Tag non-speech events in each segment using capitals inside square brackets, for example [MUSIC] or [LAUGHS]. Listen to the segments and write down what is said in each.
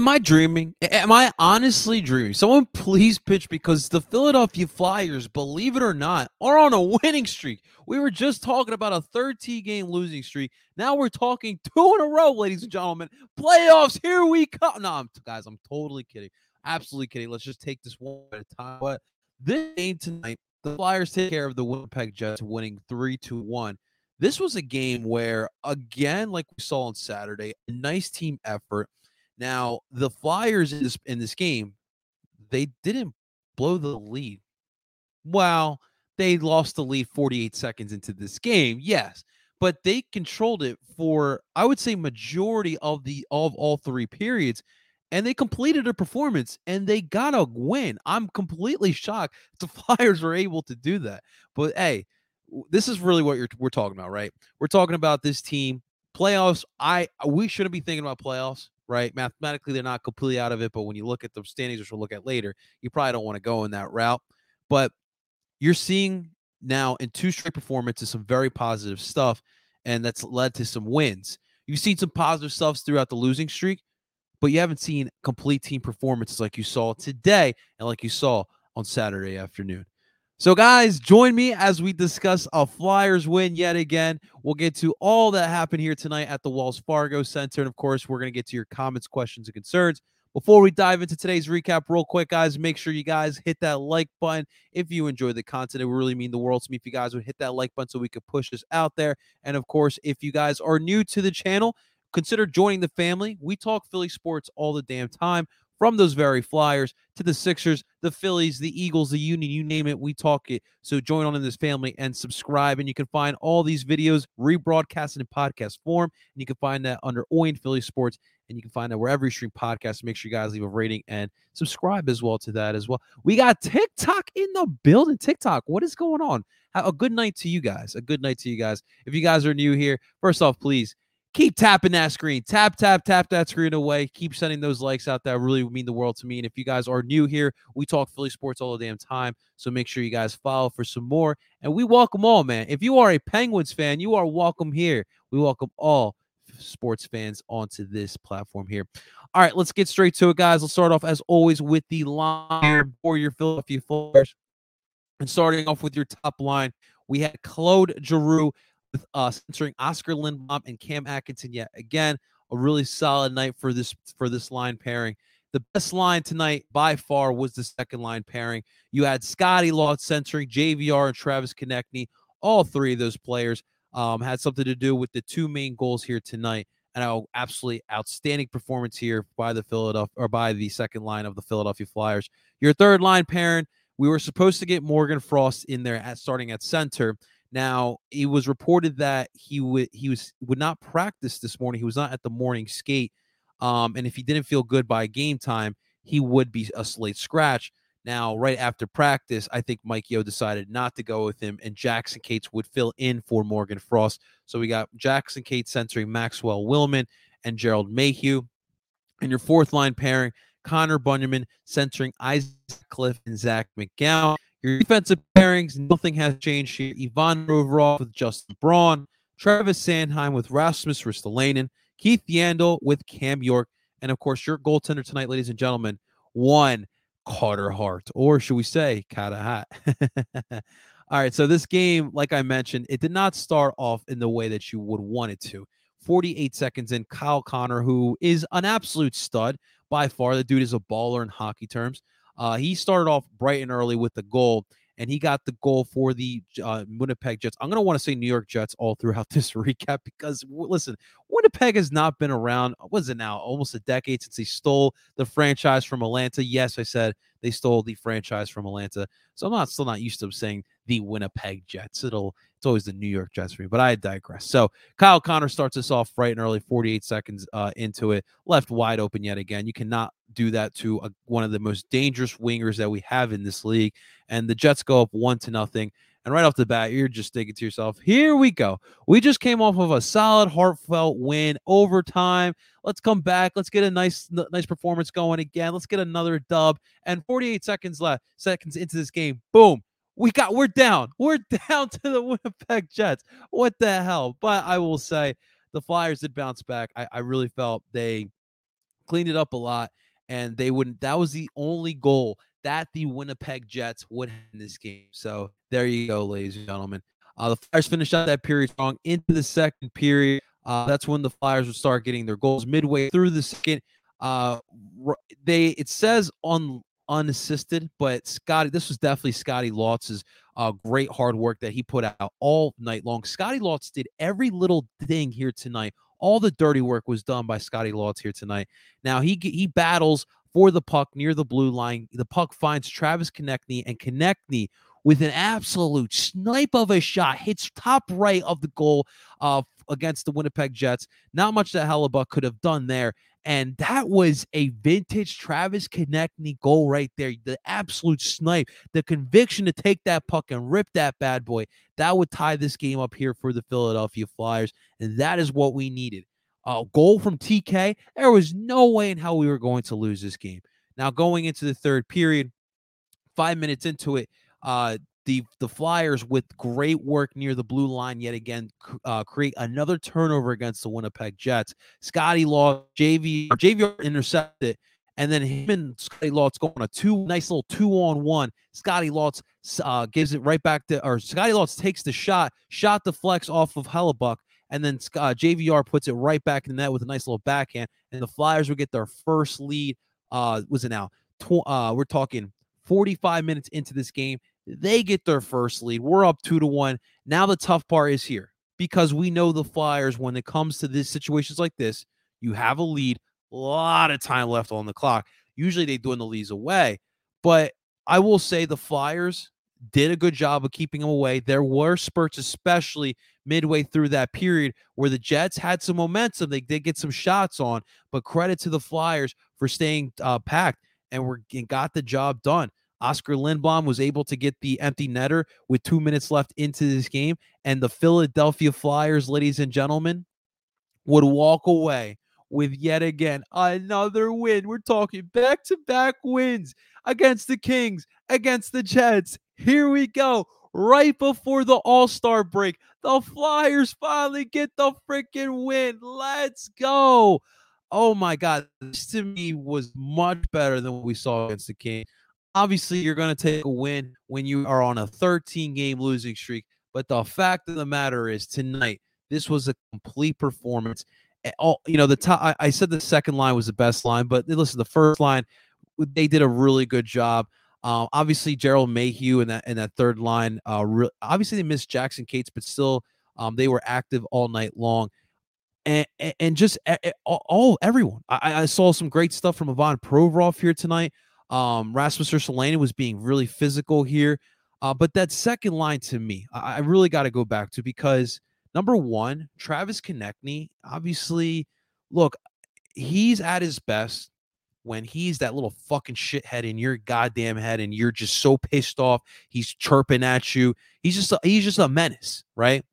Am I dreaming? Am I honestly dreaming? Someone please pitch because the Philadelphia Flyers, believe it or not, are on a [LAUGHS] winning streak. We were just talking about a 13 game losing streak. Now we're talking two in a row, ladies and gentlemen. Playoffs, here we come. No, I'm, guys, I'm totally kidding. Absolutely kidding. Let's just take this one at a time. But this game tonight, the Flyers take care of the Winnipeg Jets, winning 3 to 1. This was a game where, again, like we saw on Saturday, a nice team effort now, the Flyers in this in this game, they didn't blow the lead. Well, they lost the lead 48 seconds into this game. Yes, but they controlled it for I would say majority of the of all three periods and they completed a performance and they got a win. I'm completely shocked [LAUGHS] the Flyers were able to do that. But hey, this is really what we're talking about, right? We're talking about this team playoffs. I we shouldn't be thinking about playoffs right? Mathematically, they're not completely out of it, but when you look at the standings, which we'll look at later, you probably don't want to go in that route. But you're seeing now in two straight performances some very positive stuff, and that's led to some wins. You've seen some positive stuff throughout the losing streak, but you haven't seen complete team performances like you saw today and like you saw on Saturday afternoon. So, guys, join me as we discuss a Flyers win yet again. We'll get to all that happened here tonight at the Wells Fargo Center. And of course, we're going to get to your comments, questions, and concerns. Before we dive into today's recap, real quick, guys, make sure you guys hit that like button if you enjoy the content. It would really mean the world to me if you guys would hit that like button so we could push this out there. And of course, if you guys are new to the channel, consider joining the family. We talk Philly sports all the damn time from those very Flyers to the Sixers, the Phillies, the Eagles, the Union, you name it, we talk it. So join on in this family and subscribe. And you can find all these videos rebroadcasted in podcast form. And you can find that under Oin Philly Sports. And you can find that wherever you stream podcasts. Make sure you guys leave a rating and subscribe as well to that as well. We got TikTok in the building. TikTok, what is going on? A good night to you guys. A good night to you guys. If you guys are new here, first off, please keep tapping that screen. Tap, tap, tap that screen away. Keep sending those likes out. That really mean the world to me. And if you guys are new here, we talk Philly sports all the damn time. So make sure you guys follow for some more. And we welcome all, man. If you are a Penguins fan, you are welcome here. We welcome all sports fans onto this platform here. All right, let's get straight to it, guys. Let's start off as always with the line for your Philadelphia Flyers. And starting off with your top line, we had Claude Giroux with uh, centering Oskar Lindblom and Cam Atkinson yet again. A really solid night for this for this line pairing. The best line tonight by far was the second line pairing. You had Scotty Law centering JVR and Travis Konecny. All three of those players um, had something to do with the two main goals here tonight. And an absolutely outstanding performance here by the Philadelphia or by the second line of the Philadelphia Flyers. Your third line pairing, we were supposed to get Morgan Frost in there at starting at center. Now, it was reported that he would he was would not practice this morning. He was not at the morning skate. Um, and if he didn't feel good by game time, he would be a slate scratch. Now, right after practice, I think Mike Yeo decided not to go with him, and Jackson Cates would fill in for Morgan Frost. So we got Jackson Cates centering Maxwell Willman and Gerald Mayhew. And your fourth line pairing, Connor Bunnaman centering Isaac Cliff and Zach McGowan. Your defensive pairings, nothing has changed here. Ivan Provorov with Justin Braun, Travis Sanheim with Rasmus Ristolainen, Keith Yandle with Cam York, and of course, your goaltender tonight, ladies and gentlemen, one Carter Hart, or should we say Carter Hart? [LAUGHS] All right, so this game, like I mentioned, it did not start off in the way that you would want it to. 48 seconds in, Kyle Connor, who is an absolute stud by far. The dude is a baller in hockey terms. Uh, he started off bright and early with the goal, and he got the goal for the uh, Winnipeg Jets. I'm going to want to say New York Jets all throughout [LAUGHS] this recap because, listen, Winnipeg has not been around, what is it now, almost a decade since they stole the franchise from Atlanta. Yes, I said they stole the franchise from Atlanta. So I'm not still not used to saying the Winnipeg Jets. It'll it's always the New York Jets for me, but I digress. So Kyle Connor starts us off right and early, 48 seconds uh, into it, left wide open yet again. You cannot do that to a, one of the most dangerous wingers that we have in this league. And the Jets go up one to nothing. And right off the bat, you're just thinking to yourself, here we go. We just came off of a solid, heartfelt win overtime. Let's come back. Let's get a nice, nice performance going again. Let's get another dub. And 48 seconds left, seconds into this game, boom, we got we're down. We're [LAUGHS] down to the Winnipeg Jets. What the hell? But I will say the Flyers did bounce back. I, I really felt they cleaned it up a lot, and they wouldn't. That was the only goal that the Winnipeg Jets would in this game. So there you go, ladies and gentlemen. Uh, the Flyers finished out that period strong into the second period. Uh, that's when the Flyers would start getting their goals midway through the second. Uh, they it says on unassisted, but Scotty, this was definitely Scotty Lautz's uh, great hard work that he put out all night long. Scotty Lotz did every little thing here tonight. All the dirty work was done by Scotty Lotz here tonight. Now he he battles for the puck near the blue line. The puck finds Travis Konecny, and Konecny with an absolute snipe of a shot hits top right of the goal uh, against the Winnipeg Jets. Not much that Hellebuyck could have done there. And that was a vintage Travis Konecny goal right there. The absolute snipe, the conviction to take that puck and rip that bad boy. That would tie this game up here for the Philadelphia Flyers. And that is what we needed. A goal from TK. There was no way in hell we were going to lose this game. Now, going into the third period, five minutes into it, uh, the the Flyers with great work near the blue line yet again uh, create another turnover against the Winnipeg Jets. Scotty Law, JV, JV intercepted, and then him and Scotty Lotz go on a two nice little two on one. Scotty Lotz uh, gives it right back to, or Scotty Lotz takes the shot, shot deflects off of Hellebuyck, and then uh, JVR puts it right back in the net with a nice little backhand, and the Flyers would get their first lead. Uh, was it now? Tw- uh, we're talking 45 minutes into this game. They get their first lead. We're up two to one. Now the tough part is here because we know the Flyers, when it comes to these situations like this, you have a lead, a lot of time left on the clock. Usually they do in the leads away. But I will say the Flyers did a good job of keeping them away. There were spurts, especially midway through that period, where the Jets had some momentum. They did get some shots on, but credit to the Flyers for staying uh, packed and we got the job done. Oskar Lindblom was able to get the empty netter with two minutes left into this game. And the Philadelphia Flyers, ladies and gentlemen, would walk away with yet again another win. We're talking back to back wins against the Kings, against the Jets. Here we go. Right before the All Star break, the Flyers finally get the freaking win. Let's go. Oh my God. This to me was much better than what we saw against the Kings obviously you're going to take a win when you are on a 13 game losing streak. But the fact of the matter is, tonight, this was a complete performance. All you know, the top. I, I said the second line was the best line, but listen, the first line, they did a really good job. Um, obviously, Gerald Mayhew and that and that third line. Uh, re- obviously they missed Jackson Cates, but still, um, they were active all night long. And, and, just all, everyone. I, I, saw some great stuff from Ivan Provorov here tonight. Um, Rasmus Ristolainen was being really physical here. Uh, but that second line to me, I, I really got to go back to because number one, Travis Konecny, obviously, look, he's at his best when he's that little fucking shithead in your goddamn head and you're just so pissed off. He's chirping at you. He's just a, he's just a menace, right?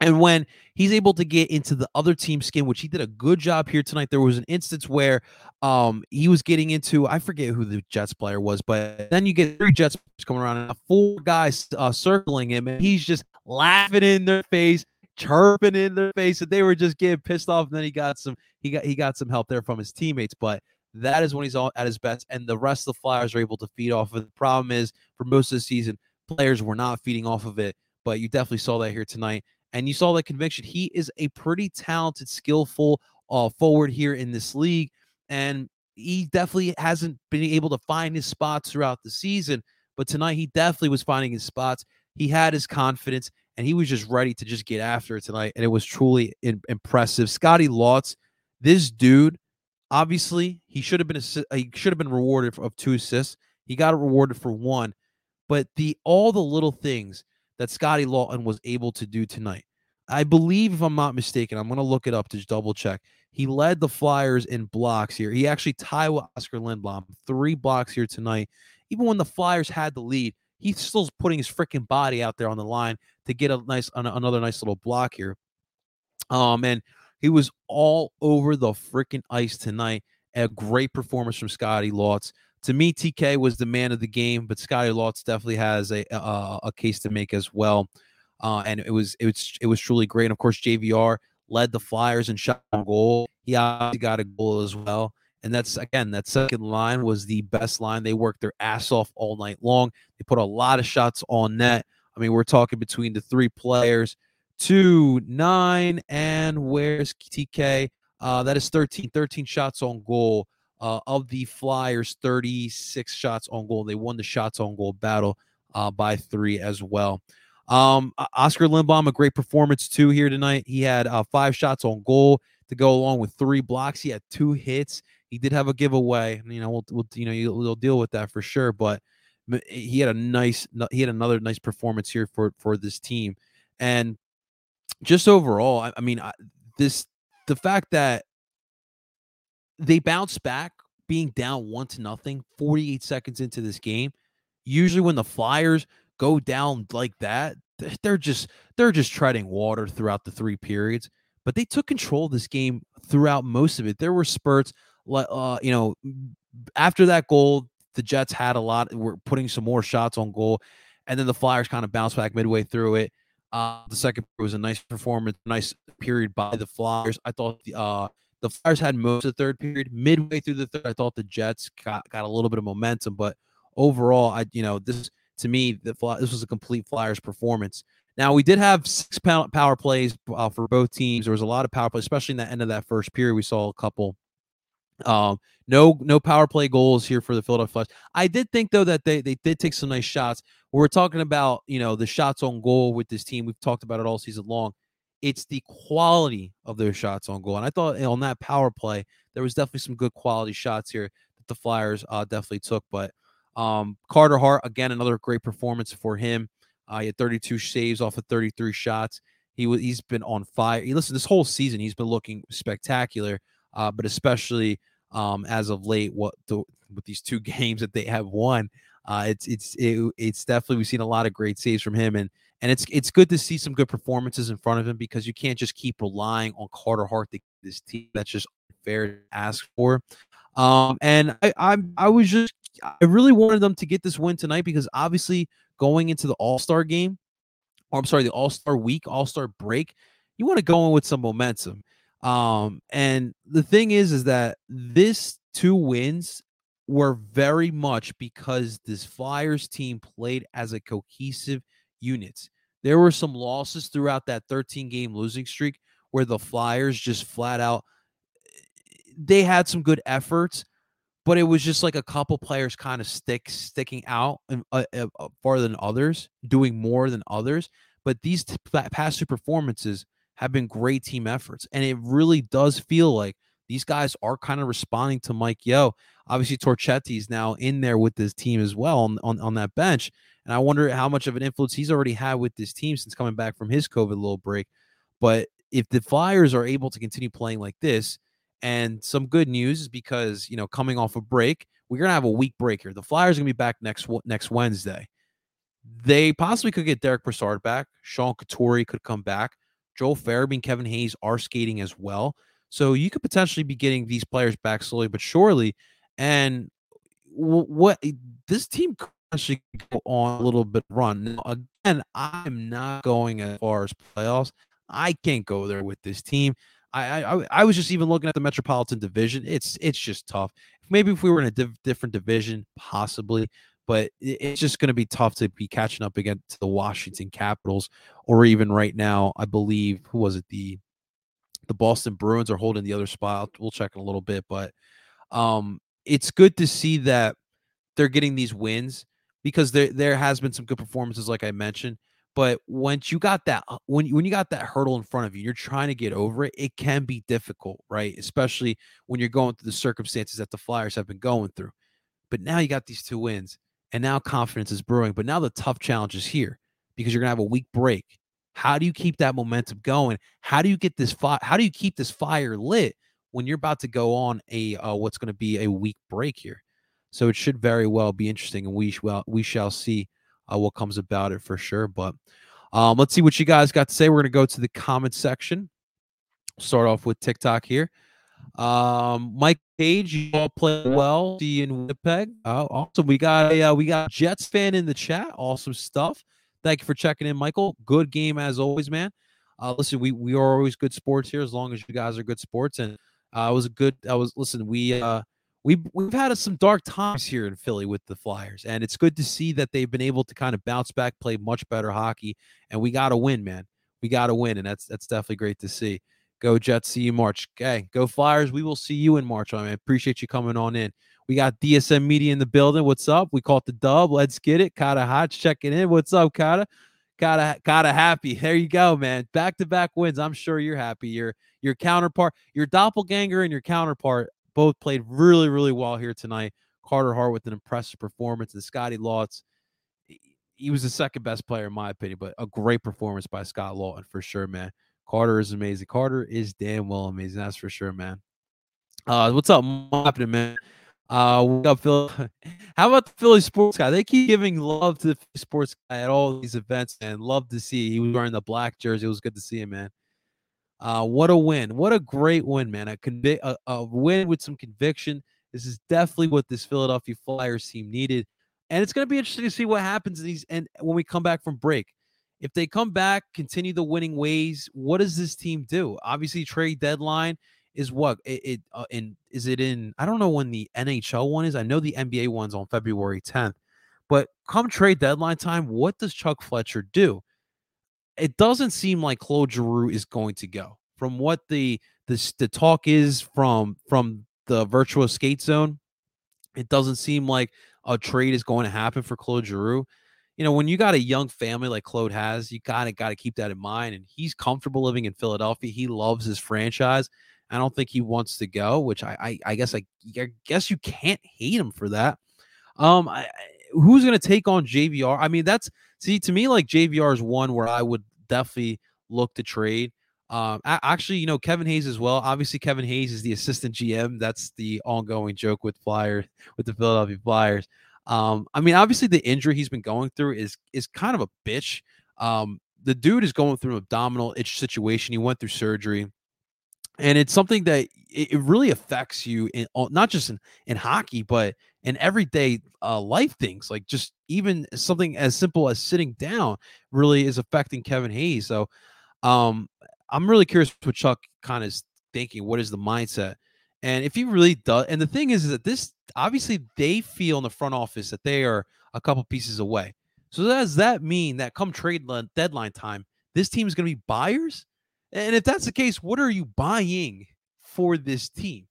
And when he's able to get into the other team's skin, which he did a good job here tonight, there was an instance where um, he was getting into, I forget who the Jets player was, but then you get three Jets coming around and four guys uh, circling him, and he's just laughing in their face, chirping in their face, and they were just getting pissed off. And then he got some, he got he got some help there from his teammates, but that is when he's all at his best, and the rest of the Flyers are able to feed off of it. The problem is, for most of the season, players were not feeding off of it, but you definitely saw that here tonight and you saw that conviction. He is a pretty talented, skillful uh, forward here in this league, and he definitely hasn't been able to find his spots throughout the season. But tonight, he definitely was finding his spots. He had his confidence, and he was just ready to just get after it tonight. And it was truly in- impressive. Scotty Laughton, this dude, obviously, he should have been he should have been rewarded for, of two assists. He got rewarded for one, but the all the little things that Scotty Laughton was able to do tonight. I believe, if I'm not mistaken, I'm going to look it up to double check. He led the Flyers in blocks here. He actually tied with Oskar Lindblom, three blocks here tonight. Even when the Flyers had the lead, he's still putting his freaking body out there on the line to get a nice another nice little block here. Um, and he was all over the freaking ice tonight. A great performance from Scotty Laughton to me, TK was the man of the game, but Scotty Laughton definitely has a, a, a case to make as well. Uh, and it was it was it was truly great. And of course, JVR led the Flyers and shot on goal. He obviously got a goal as well. And that's again, that second line was the best line. They worked their ass off all night long. They put a lot of shots on net. I mean, we're talking between the three players, two, nine, and where's TK? Uh, that is 13, 13 shots on goal. Uh, of the Flyers, 36 shots on goal. They won the shots on goal battle uh, by three as well. Um, Oskar Lindblom, a great performance too here tonight. He had uh, five shots on goal to go along with three blocks. He had two hits. He did have a giveaway. You know, we'll, we'll you know you'll, you'll deal with that for sure. But he had a nice, he had another nice performance here for for this team, and just overall, I, I mean, I, this the fact that they bounce back being down one to nothing 48 seconds into this game. Usually when the Flyers go down like that, they're just they're just treading water throughout the three periods. But they took control of this game throughout most of it. There were spurts, uh, you know, after that goal, the Jets had a lot. Were putting some more shots on goal, and then the Flyers kind of bounced back midway through it. Uh, the second was a nice performance, nice period by the Flyers. I thought the uh, the Flyers had most of the third period. Midway through the third, I thought the Jets got, got a little bit of momentum, but overall, I you know this to me the this was a complete Flyers performance. Now we did have six power plays uh, for both teams. There was a lot of power plays, especially in the end of that first period. We saw a couple. Um, no, no power play goals here for the Philadelphia Flyers. I did think though that they they did take some nice shots. We're talking about you know the shots on goal with this team. We've talked about it all season long. It's the quality of their shots on goal. And I thought on that power play, there was definitely some good quality shots here that the Flyers uh, definitely took. But um, Carter Hart, again, another great performance for him. Uh, he had 32 saves off of 33 shots. He was he's been on fire. He listen this whole season he's been looking spectacular, uh, but especially um, as of late, what the, with these two [LAUGHS] games that they have won, uh, it's it's it, it's definitely we've seen a lot of great saves from him, and and it's it's good to see some good performances in front of him because you can't just keep relying on Carter Hart to get this team. That's just fair to ask for. Um, and I, I I was just I really wanted them to get this win tonight because obviously going into the All Star game, or I'm sorry, the All Star week, All Star break, you want to go in with some momentum. Um, and the thing is, is that this two wins were very much because this Flyers team played as a cohesive unit. There were some losses throughout that 13 game losing streak where the Flyers just flat out they had some good efforts, but it was just like a couple players kind of stick sticking out and uh, uh, uh, farther than others, doing more than others. But these t- past two performances have been great team efforts, and it really does feel like these guys are kind of responding to Mike Yeo. Obviously, Torchetti is now in there with this team as well on, on, on that bench. And I wonder how much of an influence he's already had with this team since coming back from his COVID little break. But if the Flyers are able to continue playing like this, and some good news is because you know coming off a break, we're gonna have a week break here. The Flyers are gonna be back next next Wednesday. They possibly could get Derek Brassard back. Sean Couturier could come back. Joel Farabee, and Kevin Hayes are skating as well. So you could potentially be getting these players back slowly but surely. And what this team actually go on a little bit run. Now, again, I'm not going as far as playoffs. I can't go there with this team. I, I I was just even looking at the Metropolitan Division. It's it's just tough. Maybe if we were in a div- different division, possibly, but it's just going to be tough to be catching up against the Washington Capitals, or even right now, I believe who was it the the Boston Bruins are holding the other spot. We'll check in a little bit, but um, it's good to see that they're getting these wins because there there has been some good performances, like I mentioned. But once you got that uh, when when you got that hurdle in front of you, you're trying to get over it. It can be difficult, right? Especially when you're going through the circumstances that the Flyers have been going through. But now you got these two wins, and now confidence is brewing. But now the tough challenge is here because you're gonna have a week break. How do you keep that momentum going? How do you get this fire? How do you keep this fire lit when you're about to go on a uh, what's going to be a week break here? So it should very well be interesting, and we well we shall see uh, what comes about it for sure. But um, let's see what you guys got to say. We're to go to the comment section. Start off with TikTok here. Um, Mike Page, you all play well. See you in Winnipeg. Uh, awesome. We got a uh, we got Jets fan in the chat. Awesome stuff. Thank you for checking in, Michael. Good game as always, man. Uh, listen, we we are always good sports here as long as you guys are good sports and Uh, it was a good. I was listen. We uh, we we've had some dark times here in Philly with the Flyers, and it's good to see that they've been able to kind of bounce back, play much better hockey, and we got to win, man. We got to win, and that's that's definitely great to see. Go Jets, see you March. Okay, go Flyers. We will see you in March. I appreciate you coming on in. We got DSM Media in the building. What's up? We call it the dub. Let's get it. Kata Hot checking in. What's up, Kata? Kata Kata happy. [LAUGHS] There you go, man. Back to back wins. I'm sure you're happy. Your your counterpart, your doppelganger, and your counterpart both played really, really well here tonight. Carter Hart with an impressive performance, and Scotty Laughton. He was the second best player in my opinion, but a great performance by Scott Laughton for sure, man. Carter is amazing. Carter is damn well amazing. That's for sure, man. Uh, what's up, happening, man? Uh, what up, Phil? How about the Philly sports guy? They keep giving love to the sports guy at all these events, and love to see. He was wearing the black jersey. It was good to see him, man. Uh, what a win! What a great win, man! A, convi- a, a win with some conviction. This is definitely what this Philadelphia Flyers team needed, and it's going to be interesting to see what happens in these. And when we come back from break, if they come back, continue the winning ways, what does this team do? Obviously, trade deadline is what it, it uh, in is it in? I don't know when the NHL one is. I know the NBA one's on February 10th, but come trade deadline time, what does Chuck Fletcher do? It doesn't seem like Claude Giroux is going to go. From what the the, the talk is from from the virtual skate zone, it doesn't seem like a trade is going to happen for Claude Giroux. You know, when you got a young family like Claude has, you kind of got to keep that in mind. And he's comfortable living in Philadelphia. He loves his franchise. I don't think he wants to go, which I I, I guess I, I guess you can't hate him for that. Um, I, who's going to take on JVR? I mean, that's see to me like JVR is one where I would definitely look to trade. Um, actually, you know, Kevin Hayes as well. Obviously, Kevin Hayes is the assistant GM. That's the ongoing joke with Flyers, with the Philadelphia Flyers. Um, I mean, obviously, the injury he's been going through is is kind of a bitch. Um, the dude is going through an abdominal itch situation. He went through surgery, and it's something that it, really affects you in not just in in hockey, but in everyday uh, life things like just even something as simple as sitting down really is affecting Kevin Hayes. So um, I'm really curious what Chuck kind of is thinking. What is the mindset? And if he really does, and the thing is, is that this obviously they feel in the front office that they are a couple pieces away. So does that mean that come trade deadline time, this team is going to be buyers? And if that's the case, what are you buying for this team?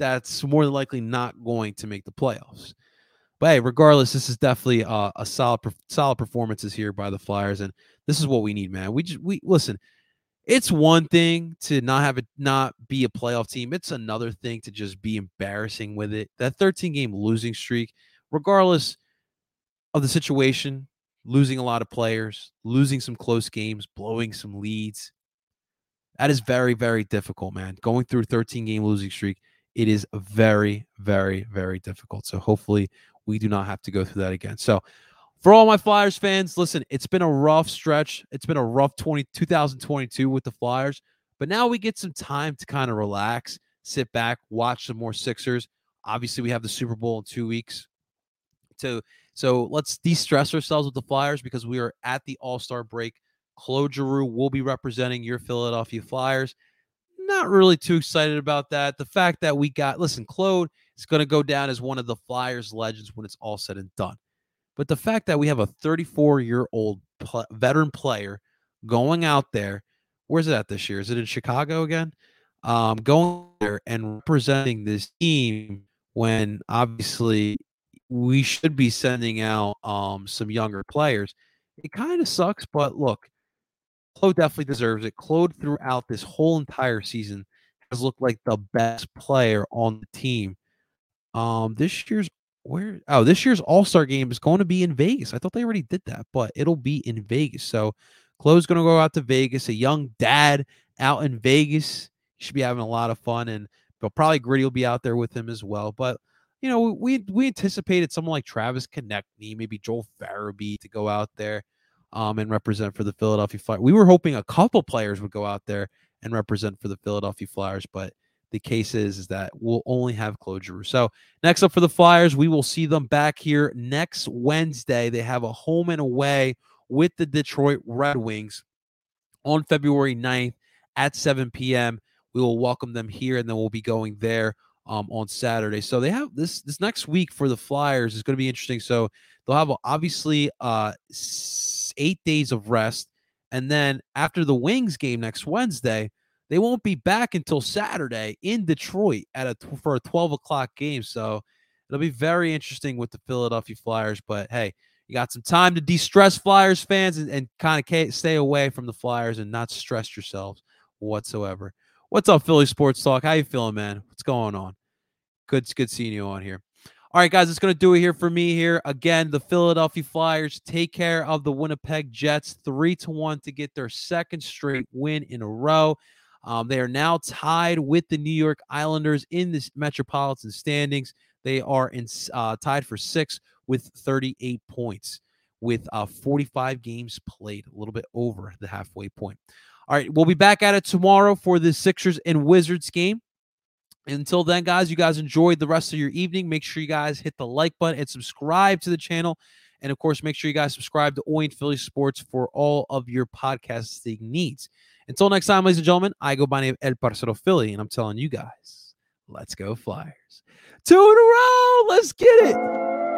that's more than likely not going to make the playoffs. But hey, regardless, this is definitely a, a solid solid performances here by the Flyers, and this is what we need, man. We just we listen. It's one thing to not have it not be a playoff team. It's another thing to just be embarrassing with it. That 13 game losing streak, regardless of the situation, losing a lot of players, losing some close games, blowing some leads. That is very, very difficult, man. Going through a 13 game losing streak it is very, very, very difficult. So hopefully we do not have to go through that again. So for all my Flyers fans, listen, it's been a rough stretch. It's been a rough 20, 2022 with the Flyers, but now we get some time to kind of relax, sit back, watch some more Sixers. Obviously, we have the Super Bowl in two weeks. So, so let's de-stress ourselves with the Flyers because we are at the All-Star break. Claude Giroux will be representing your Philadelphia Flyers not really too excited about that. The fact that we got, listen, Claude is going to go down as one of the Flyers legends when it's all said and done. But the fact that we have a 34 year old pl- veteran player going out there, where's it at this year? Is it in Chicago again? Um, going there and representing this team when obviously we should be sending out um, some younger players. It kind of sucks, but look, Claude definitely deserves it. Claude throughout this whole entire season has looked like the best player on the team. Um, this year's where oh this year's All Star game is going to be in Vegas. I thought they already did that, but it'll be in Vegas. So Claude's going to go out to Vegas. A young dad out in Vegas. He should be having a lot of fun, and but probably Gritty will be out there with him as well. But you know, we we anticipated someone like Travis Konecny, maybe Joel Farabee to go out there um, and represent for the Philadelphia Flyers. We were hoping a couple players would go out there and represent for the Philadelphia Flyers, but the case is, is that we'll only have Giroux. So next up for the Flyers, we will see them back here next Wednesday. They have a home and away with the Detroit Red Wings on February 9th at 7 p.m. we will welcome them here, and then we'll be going there um, on Saturday. So they have this this next week for the Flyers is going to be interesting. So they'll have obviously uh, eight days of rest, and then after the Wings game next Wednesday, they won't be back until Saturday in Detroit at a for a twelve o'clock game. So it'll be very interesting with the Philadelphia Flyers. But hey, you got some time to de-stress Flyers fans and, and kind of stay away from the Flyers and not stress yourselves whatsoever. What's up, Philly Sports Talk? How you feeling, man? What's going on? Good, good seeing you on here. All right, guys, it's going to do it here for me here. Again, the Philadelphia Flyers take care of the Winnipeg Jets three to one to get their second straight win in a row. Um, they are now tied with the New York Islanders in the Metropolitan standings. They are in uh, tied for six with 38 points, with uh, 45 games played, a little bit over the halfway point. All right, we'll be back at it tomorrow for the Sixers and Wizards game. Until then, guys, you guys enjoyed the rest of your evening. Make sure you guys hit the like button and subscribe to the channel. And of course, make sure you guys subscribe to Owen Philly Sports for all of your podcasting needs. Until next time, ladies and gentlemen, I go by name El Parcero Philly, and I'm telling you guys, let's go Flyers. Two in a row. Let's get it.